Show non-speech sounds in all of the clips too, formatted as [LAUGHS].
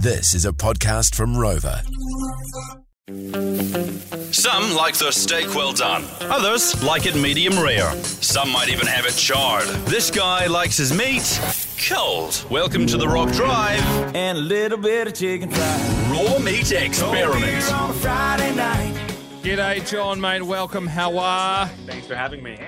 This is a podcast from Rover. Some like their steak well done. Others like it medium rare. Some might even have it charred. This guy likes his meat cold. Welcome to the Rock Drive and a little bit of chicken fried. Raw Meat Experiment. on a Friday night. G'day, John, mate. Welcome. How are? Thanks for having me.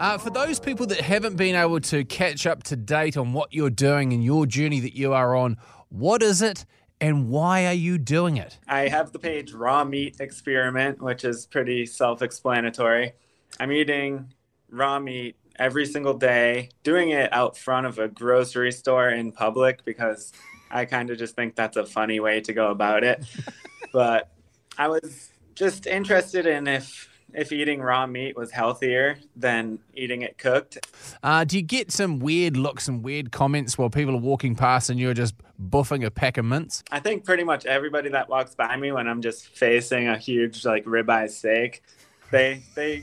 Uh, for those people that haven't been able to catch up to date on what you're doing and your journey that you are on, what is it and why are you doing it? I have the page Raw Meat Experiment, which is pretty self explanatory. I'm eating raw meat every single day, doing it out front of a grocery store in public because I kind of just think that's a funny way to go about it. [LAUGHS] but I was just interested in if if eating raw meat was healthier than eating it cooked. Uh, do you get some weird looks and weird comments while people are walking past and you're just buffing a pack of mince? I think pretty much everybody that walks by me when I'm just facing a huge like ribeye steak, they they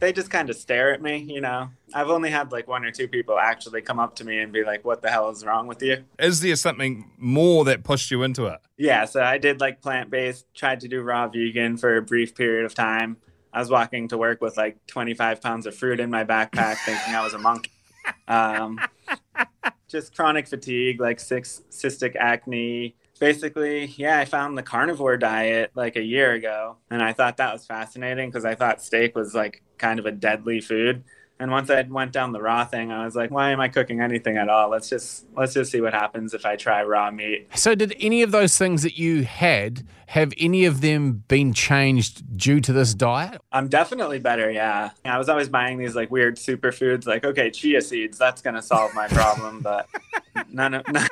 they just kind of stare at me, you know. I've only had like one or two people actually come up to me and be like, "What the hell is wrong with you?" Is there something more that pushed you into it? Yeah, so I did like plant-based, tried to do raw vegan for a brief period of time. I was walking to work with like 25 pounds of fruit in my backpack, thinking I was a monkey. Um, just chronic fatigue, like six cystic acne. Basically, yeah, I found the carnivore diet like a year ago, and I thought that was fascinating because I thought steak was like kind of a deadly food. And once I went down the raw thing, I was like, why am I cooking anything at all? Let's just let's just see what happens if I try raw meat. So, did any of those things that you had have any of them been changed due to this diet? I'm definitely better, yeah. I was always buying these like weird superfoods, like okay, chia seeds, that's gonna solve my problem, [LAUGHS] but none of. None,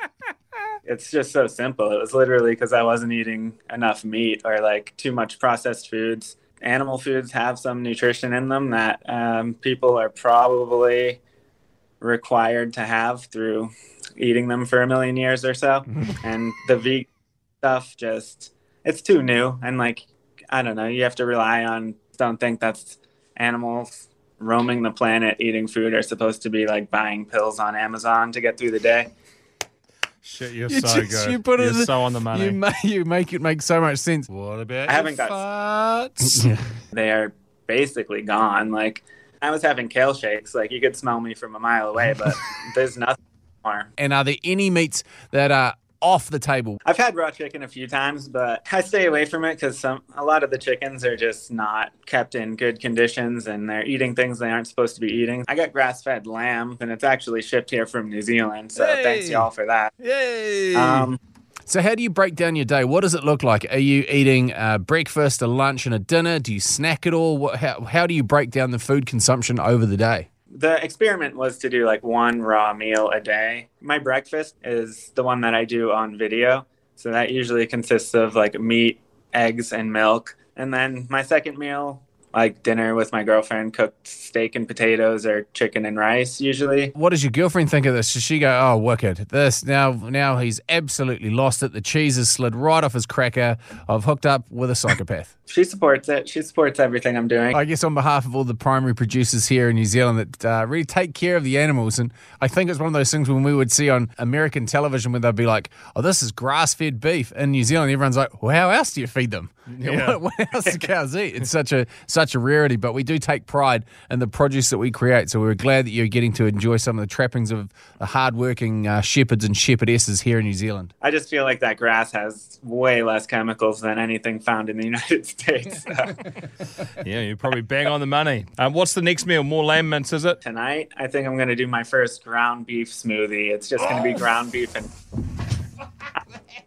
it's just so simple. It was literally because I wasn't eating enough meat or like too much processed foods animal foods have some nutrition in them that um, people are probably required to have through eating them for a million years or so. [LAUGHS] and the vegan stuff just it's too new and like I don't know, you have to rely on don't think that's animals roaming the planet eating food are supposed to be like buying pills on Amazon to get through the day. Shit, you're You so just- good. you put it you're in- so on the money. You, ma- you make it make so much sense. what about I haven't your got- farts? [LAUGHS] they are basically gone. Like I was having kale shakes, like you could smell me from a mile away, but [LAUGHS] there's nothing more. And are there any meats that are off the table? I've had raw chicken a few times, but I stay away from it because some a lot of the chickens are just not kept in good conditions, and they're eating things they aren't supposed to be eating. I got grass-fed lamb, and it's actually shipped here from New Zealand, so Hey! thanks y'all for that. Yay! Um, so, how do you break down your day? What does it look like? Are you eating a breakfast, a lunch, and a dinner? Do you snack at all? What, how, how do you break down the food consumption over the day? The experiment was to do like one raw meal a day. My breakfast is the one that I do on video. So that usually consists of like meat, eggs, and milk. And then my second meal, like dinner with my girlfriend, cooked steak and potatoes or chicken and rice usually. What does your girlfriend think of this? Does she go, "Oh, wicked! This now, now he's absolutely lost it. The cheese has slid right off his cracker. I've hooked up with a psychopath." [LAUGHS] She supports it. She supports everything I'm doing. I guess on behalf of all the primary producers here in New Zealand that uh, really take care of the animals, and I think it's one of those things when we would see on American television where they'd be like, "Oh, this is grass-fed beef." In New Zealand, everyone's like, "Well, how else do you feed them? [LAUGHS] What, what else do cows eat?" It's such a such a rarity, but we do take pride in the produce that we create. So we're glad that you're getting to enjoy some of the trappings of the hardworking uh, shepherds and shepherdesses here in New Zealand. I just feel like that grass has way less chemicals than anything found in the [LAUGHS] United States. So [LAUGHS] Yeah, you're probably bang on the money. Um, what's the next meal? More lamb mince, is it? tonight, I think I'm going to do my first ground beef smoothie. It's just going to be ground beef and.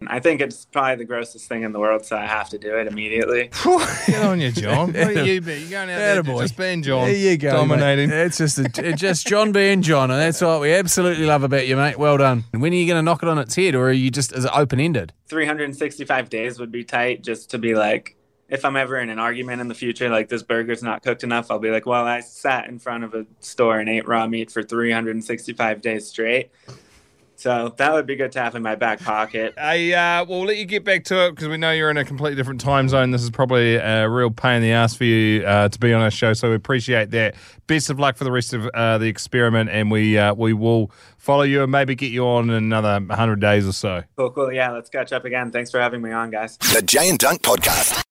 I think it's probably the grossest thing in the world, so I have to do it immediately. [LAUGHS] Get on you, John. What are you be? You're going out there Attaboy. just being John. There you go, Dominating. Mate. It's just a, it's just John being John, and that's what we absolutely love about you, mate. Well done. And when are you going to knock it on its head, or are you just is it open ended? 365 days would be tight just to be like, if I'm ever in an argument in the future, like this burger's not cooked enough, I'll be like, well, I sat in front of a store and ate raw meat for 365 days straight. So that would be good to have in my back pocket. [LAUGHS] I uh, we'll let you get back to it because we know you're in a completely different time zone. This is probably a real pain in the ass for you uh, to be on our show, so we appreciate that. Best of luck for the rest of uh, the experiment, and we uh, we will follow you and maybe get you on in another hundred days or so. Cool, cool. Yeah, let's catch up again. Thanks for having me on, guys. The Jay and Dunc Podcast.